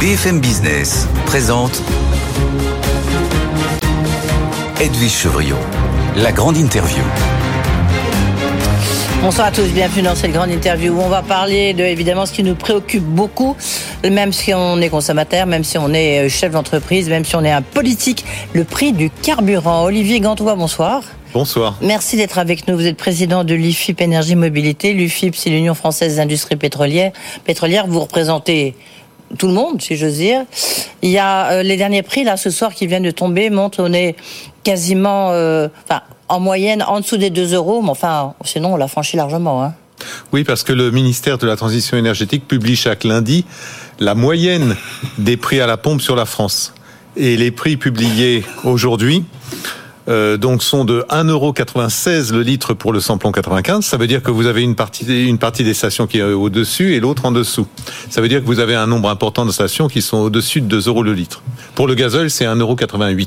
BFM Business présente Edwige Chevriot, la grande interview. Bonsoir à tous, bienvenue dans cette grande interview où on va parler de évidemment ce qui nous préoccupe beaucoup, même si on est consommateur, même si on est euh, chef d'entreprise, même si on est un politique, le prix du carburant. Olivier Gantois, bonsoir. Bonsoir. Merci d'être avec nous. Vous êtes président de l'IFIP Énergie Mobilité. L'IFIP, c'est l'Union française des industries pétrolières. Pétrolières, vous représentez tout le monde, si j'ose dire. Il y a euh, les derniers prix là ce soir qui viennent de tomber montrent on est quasiment, euh, en moyenne en dessous des 2 euros, mais enfin, sinon on l'a franchi largement. Hein. Oui, parce que le ministère de la Transition énergétique publie chaque lundi la moyenne des prix à la pompe sur la France. Et les prix publiés aujourd'hui euh, donc sont de 1,96€ le litre pour le samplon 95. Ça veut dire que vous avez une partie, des stations qui est au-dessus et l'autre en dessous. Ça veut dire que vous avez un nombre important de stations qui sont au-dessus de 2 euros le litre. Pour le gazole, c'est 1,88€.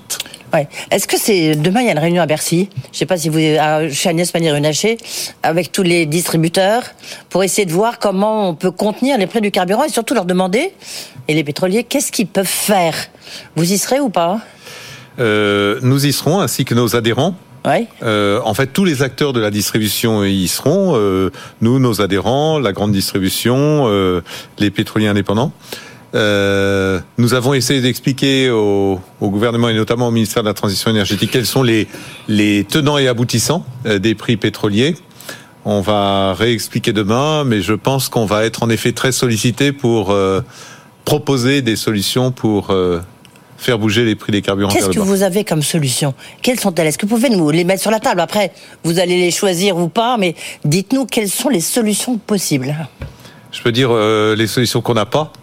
Ouais. Est-ce que c'est demain il y a une réunion à Bercy? Je sais pas si vous chez Agnès Pannier-Runacher avec tous les distributeurs pour essayer de voir comment on peut contenir les prix du carburant et surtout leur demander et les pétroliers qu'est-ce qu'ils peuvent faire? Vous y serez ou pas? Euh, nous y serons, ainsi que nos adhérents. Ouais. Euh, en fait, tous les acteurs de la distribution y seront. Euh, nous, nos adhérents, la grande distribution, les pétroliers indépendants. Euh, nous avons essayé d'expliquer au, au, gouvernement et notamment au ministère de la Transition énergétique quels sont les, les tenants et aboutissants des prix pétroliers. On va réexpliquer demain, mais je pense qu'on va être en effet très sollicité pour proposer des solutions pour faire bouger les prix des carburants. Qu'est-ce que vous avez comme solution Quelles sont-elles Est-ce que vous pouvez nous les mettre sur la table Après, vous allez les choisir ou pas, mais dites-nous quelles sont les solutions possibles. Je peux dire euh, les solutions qu'on n'a pas.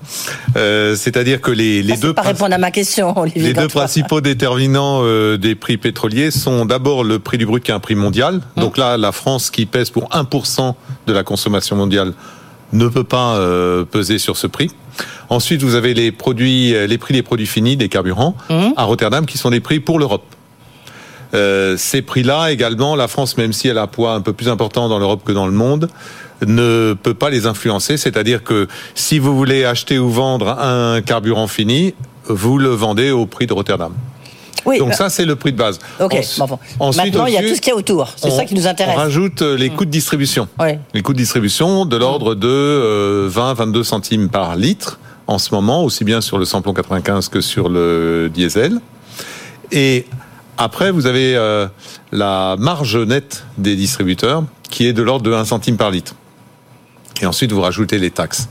Euh, C'est-à-dire que les, les deux pas répondre à ma question. Olivier les deux principaux déterminants euh, des prix pétroliers sont d'abord le prix du brut qui est un prix mondial. Hum. Donc là, la France qui pèse pour 1% de la consommation mondiale ne peut pas euh, peser sur ce prix. Ensuite, vous avez les produits, euh, les prix des produits finis, des carburants, mmh. à Rotterdam, qui sont des prix pour l'Europe. Euh, ces prix-là, également, la France, même si elle a un poids un peu plus important dans l'Europe que dans le monde, ne peut pas les influencer. C'est-à-dire que si vous voulez acheter ou vendre un carburant fini, vous le vendez au prix de Rotterdam. Oui, Donc euh, ça, c'est le prix de base. Ok. Bon, Ensuite, Maintenant, il y a tout ce qu'il y a autour. C'est ça qui nous intéresse. On rajoute euh, les coûts de distribution. Oui. Les coûts de distribution de l'ordre de euh, 20-22 centimes par litre en ce moment, aussi bien sur le samplon 95 que sur le diesel. Et après, vous avez euh, la marge nette des distributeurs qui est de l'ordre de 1 centime par litre. Et ensuite, vous rajoutez les taxes.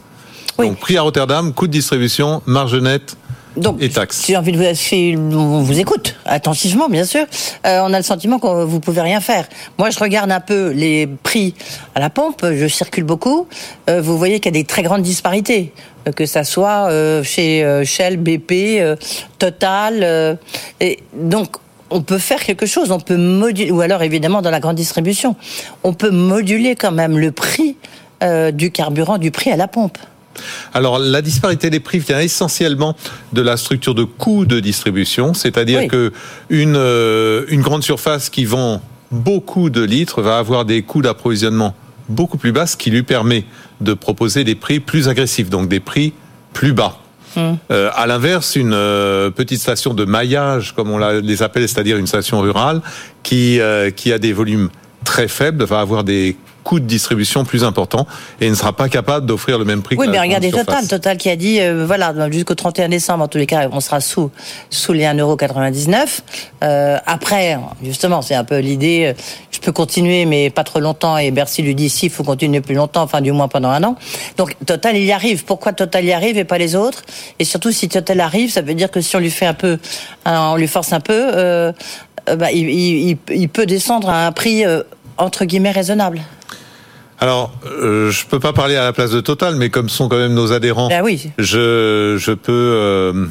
Oui. Donc, prix à Rotterdam, coût de distribution, marge nette, donc, et taxes. J'ai envie de vous, on vous écoute attentivement, bien sûr. Euh, on a le sentiment que vous pouvez rien faire. Moi, je regarde un peu les prix à la pompe. Je circule beaucoup. Euh, vous voyez qu'il y a des très grandes disparités, euh, que ça soit chez Shell, BP, Total. et donc, on peut faire quelque chose. On peut moduler, ou alors évidemment dans la grande distribution, on peut moduler quand même le prix du carburant, du prix à la pompe. Alors la disparité des prix vient essentiellement de la structure de coûts de distribution, c'est-à-dire oui. que une, euh, une grande surface qui vend beaucoup de litres va avoir des coûts d'approvisionnement beaucoup plus bas, ce qui lui permet de proposer des prix plus agressifs, donc des prix plus bas. Mmh. Euh, à l'inverse, une euh, petite station de maillage, comme on les appelle, c'est-à-dire une station rurale, qui, euh, qui a des volumes très faibles, va avoir des coût de distribution plus important et ne sera pas capable d'offrir le même prix. Oui, que mais la regardez Total, Total qui a dit euh, voilà jusqu'au 31 décembre en tous les cas on sera sous sous les 1,99€. Euh, après justement c'est un peu l'idée. Euh, je peux continuer mais pas trop longtemps et Bercy lui dit si il faut continuer plus longtemps, enfin du moins pendant un an. Donc Total il y arrive. Pourquoi Total y arrive et pas les autres? Et surtout si Total arrive, ça veut dire que si on lui fait un peu, on lui force un peu, euh, bah, il, il, il, peut descendre à un prix entre guillemets raisonnable. Alors, euh, je peux pas parler à la place de Total, mais comme sont quand même nos adhérents, Ben oui. je, je peux euh,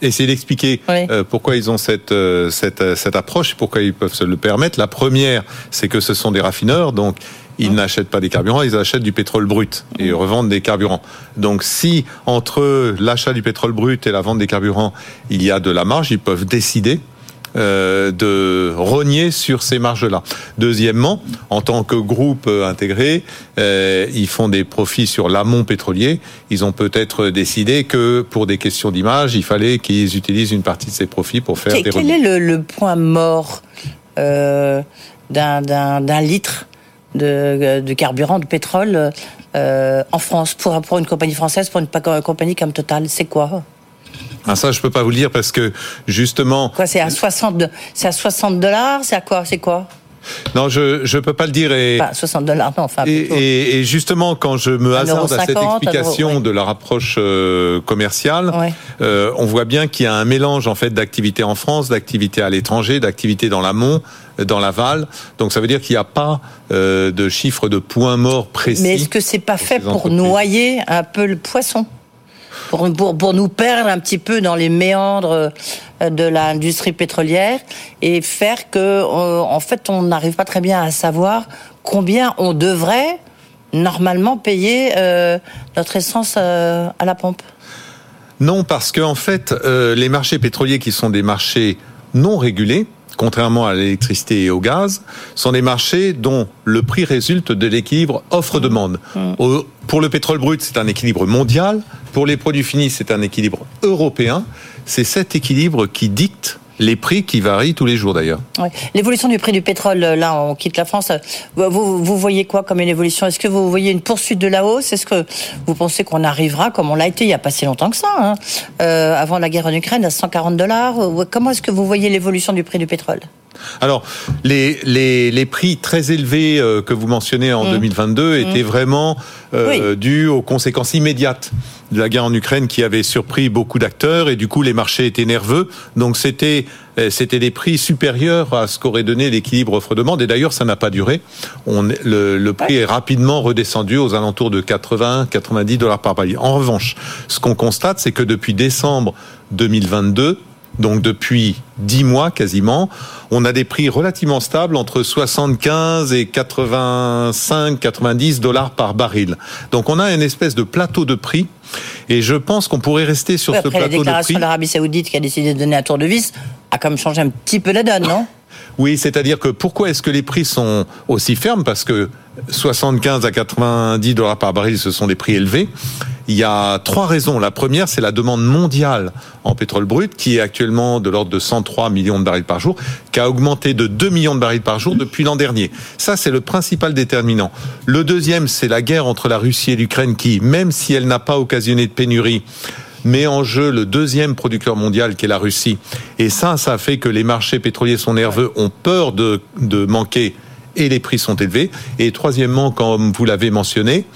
essayer d'expliquer Oui. euh, pourquoi ils ont cette, euh, cette, cette approche, pourquoi ils peuvent se le permettre. La première, c'est que ce sont des raffineurs, donc ils n'achètent pas des carburants, ils achètent du pétrole brut et revendent des carburants. Donc si entre l'achat du pétrole brut et la vente des carburants, il y a de la marge, ils peuvent décider euh, de rogner sur ces marges-là. Deuxièmement, en tant que groupe euh, intégré, euh, ils font des profits sur l'amont pétrolier. Ils ont peut-être décidé que pour des questions d'image, il fallait qu'ils utilisent une partie de ces profits pour faire Quel, des quel est le, le point mort euh, d'un- litre de, de carburant, de pétrole euh, en France pour, pour une compagnie française, pour une pa- compagnie comme Total? C'est quoi? Ah, ça, je peux pas vous le dire parce que justement, Quoi C'est à 60 de- c'est à 60 dollars C'est à quoi C'est quoi? Non, je je peux pas le dire et. Enfin, 60 dollars, non, enfin. Et, et- et justement, quand je me hasarde à cette explication euro, ouais. de leur approche euh, commerciale, Ouais. euh, on voit bien qu'il y a un mélange en fait d'activités en France, d'activités à l'étranger, d'activités dans l'amont, euh, dans l'aval. Donc ça veut dire qu'il n'y a pas euh, de chiffre de points morts précis. Mais est-ce que c'est pas fait pour noyer un peu le poisson? Pour, pour, pour nous perdre un petit peu dans les méandres euh, de l'industrie pétrolière et faire que, euh, en fait, on n'arrive pas très bien à savoir combien on devrait normalement payer euh, notre essence euh, à la pompe. Non, parce que en fait, euh, les marchés pétroliers qui sont des marchés non régulés, contrairement à l'électricité et au gaz, sont des marchés dont le prix résulte de l'équilibre offre-demande. Au- Pour le pétrole brut, c'est un équilibre mondial. Pour les produits finis, c'est un équilibre européen. C'est cet équilibre qui dicte les prix qui varient tous les jours d'ailleurs. L'évolution du prix du pétrole, euh, là, on quitte la France. euh, Vous, vous voyez quoi comme une évolution? Est-ce que vous voyez une poursuite de la hausse? Est-ce que vous pensez qu'on arrivera, comme on l'a été il n'y a pas si longtemps que ça, hein, euh, avant la guerre en Ukraine, à 140 dollars? Comment est-ce que vous voyez l'évolution du prix du pétrole? Alors, les, les, les prix très élevés euh, que vous mentionnez en 2022 étaient vraiment euh, dus aux conséquences immédiates de la guerre en Ukraine qui avait surpris beaucoup d'acteurs et du coup les marchés étaient nerveux. Donc c'était euh, c'était des prix supérieurs à ce qu'aurait donné l'équilibre offre-demande et d'ailleurs ça n'a pas duré. On, le, le prix est rapidement redescendu aux alentours de 80-90 dollars par baril. En revanche, ce qu'on constate c'est que depuis décembre 2022 donc depuis 10 mois quasiment, on a des prix relativement stables entre 75 et 85, 90 dollars par baril. Donc on a une espèce de plateau de prix et je pense qu'on pourrait rester sur Oui, ce Après la plateau de déclaration prix. de l'Arabie Saoudite qui a décidé de donner un tour de vis, a quand même changé un petit peu la donne, non? Oui, c'est-à-dire que pourquoi est-ce que les prix sont aussi fermes? Parce que 75 à 90 dollars par baril, ce sont des prix élevés. Il y a trois raisons. La première, c'est la demande mondiale en pétrole brut, qui est actuellement de l'ordre de 103 millions de barils par jour, qui a augmenté de 2 millions de barils par jour depuis l'an dernier. Ça, c'est le principal déterminant. Le deuxième, c'est la guerre entre la Russie et l'Ukraine, qui, même si elle n'a pas occasionné de pénurie, met en jeu le deuxième producteur mondial qui est la Russie. Et ça, ça fait que les marchés pétroliers sont nerveux, ont peur de, de manquer et les prix sont élevés. Et troisièmement, comme vous l'avez mentionné,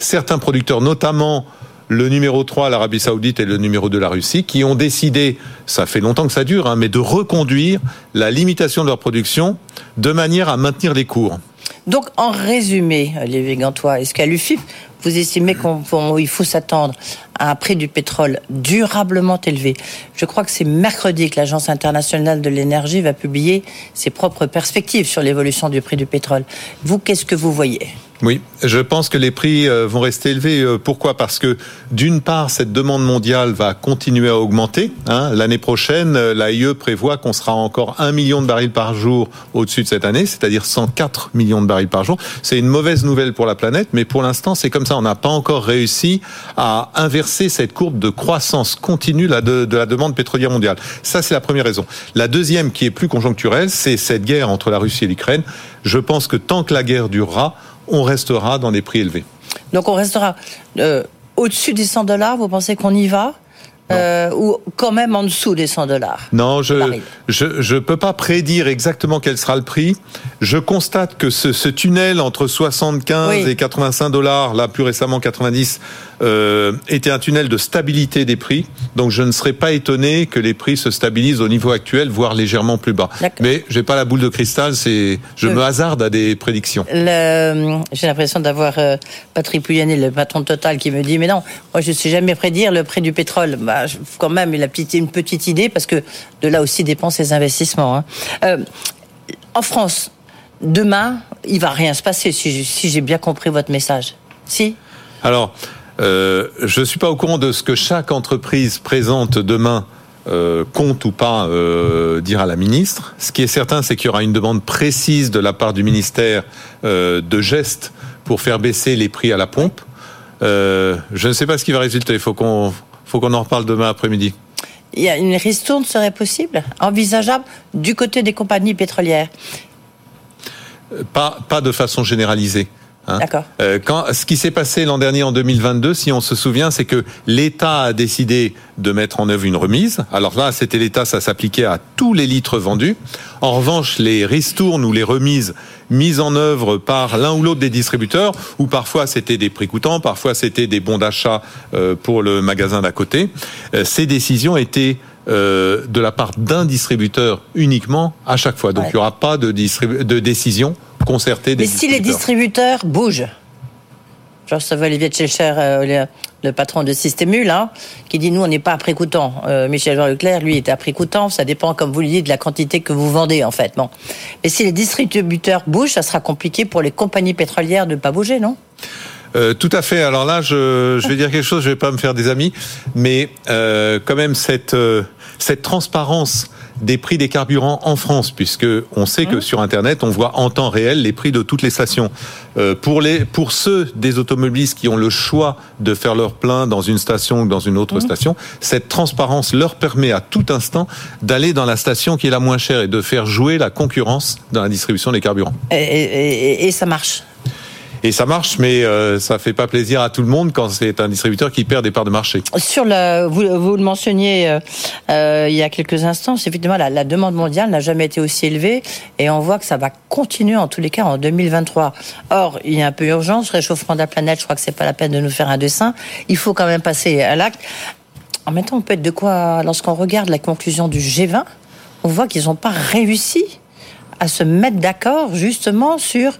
certains producteurs, notamment le numéro 3, l'Arabie Saoudite, et le numéro 2, la Russie, qui ont décidé, ça fait longtemps que ça dure, hein, mais de reconduire la limitation de leur production de manière à maintenir les cours. Donc, en résumé, Lévi Gantois, est-ce qu'à l'UFIP, vous estimez qu'il faut s'attendre à un prix du pétrole durablement élevé? Je crois que c'est mercredi que l'Agence internationale de l'énergie va publier ses propres perspectives sur l'évolution du prix du pétrole. Vous, qu'est-ce que vous voyez? Oui, je pense que les prix euh, vont rester élevés. Euh, Pourquoi? Parce que d'une part, cette demande mondiale va continuer à augmenter. hein. L'année prochaine, euh, l'AIE prévoit qu'on sera encore 1 million de barils par jour au-dessus de cette année, c'est-à-dire 104 millions de barils par jour. C'est une mauvaise nouvelle pour la planète, mais pour l'instant, c'est comme ça. On n'a pas encore réussi à inverser cette courbe de croissance continue de la demande pétrolière mondiale. Ça, c'est la première raison. La deuxième, qui est plus conjoncturelle, c'est cette guerre entre la Russie et l'Ukraine. Je pense que tant que la guerre durera, on restera dans des prix élevés. Donc, on restera euh, au-dessus des 100 dollars, vous pensez qu'on y va euh, Ou quand même en dessous des 100 dollars Non, je baril. je je peux pas prédire exactement quel sera le prix. Je constate que ce, ce tunnel entre 75 Oui. et 85 dollars, là plus récemment 90, euh, était un tunnel de stabilité des prix. Donc je ne serais pas étonné que les prix se stabilisent au niveau actuel, voire légèrement plus bas. Mais j'ai pas la boule de cristal, c'est je me hasarde à des prédictions. J'ai l'impression d'avoir euh, Patrick Pouyanné, le patron de Total, qui me dit mais non, moi je ne sais jamais prédire le prix du pétrole. Bah, quand même, il a une petite idée parce que de là aussi dépendent ses investissements. Hein. Euh, en France, demain, il va rien se passer si j'ai bien compris votre message. Si? Alors, euh, je ne suis pas au courant de ce que chaque entreprise présente demain. Euh, compte ou pas euh, dire à la ministre. Ce qui est certain, c'est qu'il y aura une demande précise de la part du ministère de gestes pour faire baisser les prix à la pompe. je ne sais pas ce qui va résulter. Il faut qu'on faut qu'on en reparle demain après-midi. Il y a une ristourne serait possible, envisageable du côté des compagnies pétrolières? Pas pas de façon généralisée. Hein. D'accord. Euh, quand, ce qui s'est passé l'an dernier en 2022, si on se souvient, c'est que l'État a décidé de mettre en œuvre une remise. Alors là, c'était l'État, ça s'appliquait à tous les litres vendus. En revanche, les ristournes ou les remises mises en œuvre par l'un ou l'autre des distributeurs, ou parfois c'était des prix coûtants, parfois c'était des bons d'achat euh, pour le magasin d'à côté, euh, ces décisions étaient de la part d'un distributeur uniquement à chaque fois. Donc il n'y aura pas de, de décision concerté des Mais si les distributeurs bougent, genre ça va Olivier Tchelcher, euh, le patron de Systémul, hein, qui dit nous on n'est pas à prix coûtant. Euh, Michel Jean Leclerc, lui, est à prix coûtant. Ça dépend, comme vous le dites, de la quantité que vous vendez en fait. Bon. Mais si les distributeurs bougent, ça sera compliqué pour les compagnies pétrolières de ne pas bouger, non? Euh, tout à fait. Alors là, je, je, vais dire quelque chose, je vais pas me faire des amis, mais euh, quand même cette euh, cette transparence des prix des carburants en France, puisque on sait que mmh. sur Internet, on voit en temps réel les prix de toutes les stations. Euh, pour, les, pour ceux des automobilistes qui ont le choix de faire leur plein dans une station ou dans une autre mmh. station, cette transparence leur permet à tout instant d'aller dans la station qui est la moins chère et de faire jouer la concurrence dans la distribution des carburants. et, et ça marche et ça marche, mais euh, ça fait pas plaisir à tout le monde quand c'est un distributeur qui perd des parts de marché. Sur le, vous, vous le mentionniez euh, euh il y a quelques instants, effectivement la, la demande mondiale n'a jamais été aussi élevée et on voit que ça va continuer en tous les cas en 2023. Or, il y a un peu urgence, réchauffement de la planète. Je crois que c'est pas la peine de nous faire un dessin. Il faut quand même passer à l'acte. En même temps, on peut être de quoi, lorsqu'on regarde la conclusion du G20, on voit qu'ils n'ont pas réussi à se mettre d'accord justement sur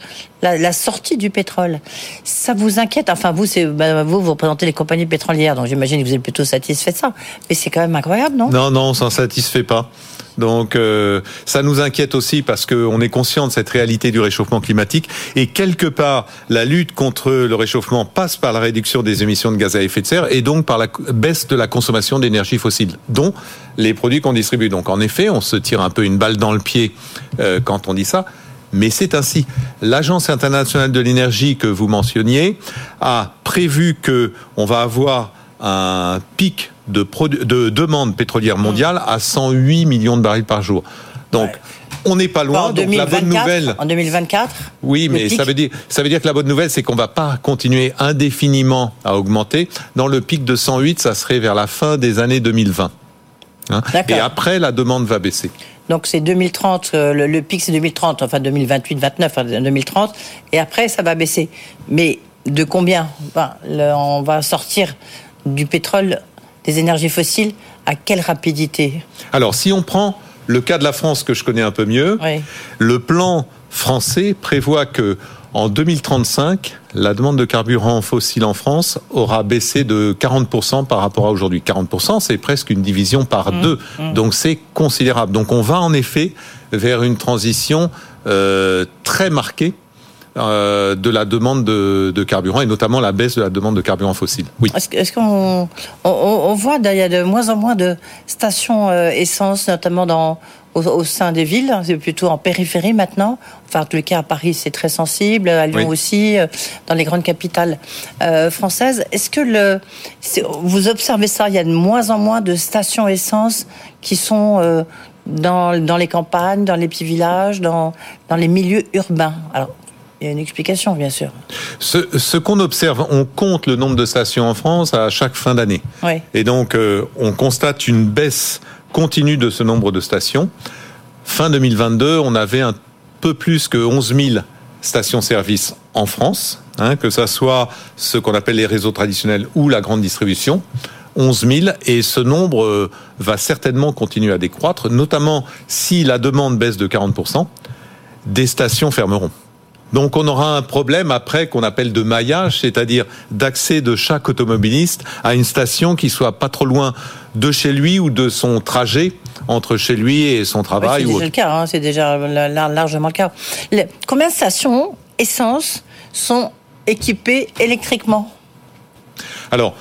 la, sortie du pétrole. Ça vous inquiète? Enfin, bah, vous, vous représentez les compagnies pétrolières, donc j'imagine que vous êtes plutôt satisfait de ça. Mais c'est quand même incroyable, non? Non, non, on s'en satisfait pas. Donc euh, ça nous inquiète aussi parce qu'on est conscient de cette réalité du réchauffement climatique et quelque part la lutte contre le réchauffement passe par la réduction des émissions de gaz à effet de serre et donc par la baisse de la consommation d'énergie fossile, dont les produits qu'on distribue. Donc en effet, on se tire un peu une balle dans le pied euh, quand on dit ça. Mais c'est ainsi. L'Agence internationale de l'énergie que vous mentionniez a prévu que on va avoir un pic de, de demande pétrolière mondiale à 108 millions de barils par jour. Donc, on n'est pas loin. donc la bonne nouvelle. En 2024. Oui, mais ça veut dire ça veut dire que la bonne nouvelle, c'est qu'on va pas continuer indéfiniment à augmenter. Dans le pic de 108, ça serait vers la fin des années 2020. Hein. Et après, la demande va baisser. Donc c'est 2030, euh, le, pic c'est 2030, enfin 2028, 29, 2030, et après ça va baisser. Mais de combien? On va sortir du pétrole, des énergies fossiles, à quelle rapidité? Alors, si on prend le cas de la France que je connais un peu mieux, le plan français prévoit que en 2035, la demande de carburant fossile en France aura baissé de 40% par rapport à aujourd'hui. 40%, c'est presque une division par mmh. deux. Mmh. Donc c'est considérable. Donc on va en effet vers une transition euh, très marquée euh, de la demande de, carburant et notamment la baisse de la demande de carburant fossile. Oui. Est-ce, qu'on on, voit il y a de moins en moins de stations euh, essence, notamment dans au, sein des villes, c'est plutôt en périphérie maintenant. Enfin, en tout cas, à Paris, c'est très sensible, à Lyon aussi, euh, dans les grandes capitales françaises. Est-ce que le, vous observez ça Il y a de moins en moins de stations essence qui sont dans, dans les campagnes, dans les petits villages, dans, dans les milieux urbains? Alors, il y a une explication, bien sûr. Ce, qu'on observe, on compte le nombre de stations en France à chaque fin d'année. Et donc, euh, on constate une baisse continue de ce nombre de stations. Fin 2022, on avait un peu plus que 11 000 stations-service en France. hein, que ça soit ce qu'on appelle les réseaux traditionnels ou la grande distribution. 11 000 et ce nombre euh, va certainement continuer à décroître, notamment si la demande baisse de 40% des stations fermeront. Donc on aura un problème après qu'on appelle de maillage, c'est-à-dire d'accès de chaque automobiliste à une station qui soit pas trop loin de chez lui ou de son trajet entre chez lui et son travail. c'est déjà le cas, hein, c'est déjà largement le cas. combien de stations essence sont équipées électriquement? Alors,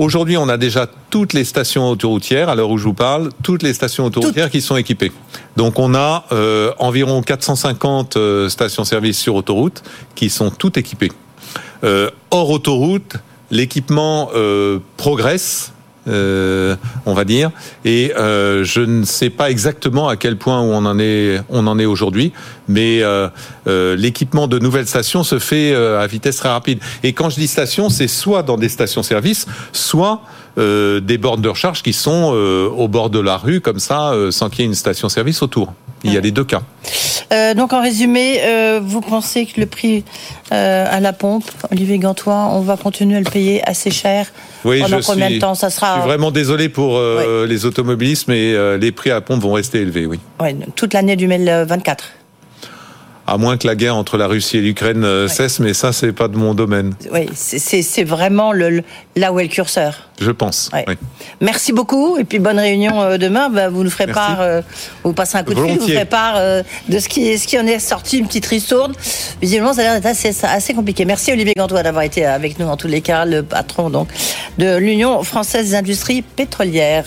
Aujourd'hui, on a déjà toutes les stations autoroutières, à l'heure où je vous parle, toutes les stations autoroutières qui sont équipées. Donc on a euh, environ 450 euh, stations-service sur autoroute qui sont toutes équipées. Euh, hors autoroute, l'équipement progresse euh, on va dire. Et euh, je ne sais pas exactement à quel point on en est, on en est aujourd'hui, mais euh, l'équipement de nouvelles stations se fait à vitesse très rapide. Et quand je dis station, c'est soit dans des stations-service, soit des bornes de recharge qui sont au bord de la rue, comme ça, sans qu'il y ait une station-service autour. Il y a les deux cas. Euh, donc en résumé, euh, vous pensez que le prix euh, à la pompe, Olivier Gantois, on va continuer à le payer assez cher oui, pendant combien de temps ça sera Je suis vraiment désolé pour les automobilistes, mais les prix à la pompe vont rester élevés, oui. oui toute l'année du 2024 à moins que la guerre entre la Russie et l'Ukraine euh, cesse, mais ça, c'est pas de mon domaine. Oui, c'est vraiment le, là où est le curseur. Je pense. Merci beaucoup, et puis bonne réunion euh, demain. Bah, vous nous ferez part, euh, vous passez un coup de fil, vous ferez part de ce qui, ce qui en est sorti, une petite ristourne. Visiblement, ça a l'air d'être assez, assez compliqué. Merci Olivier Gantois d'avoir été avec nous en tous les cas, le patron donc de l'Union française des industries pétrolières.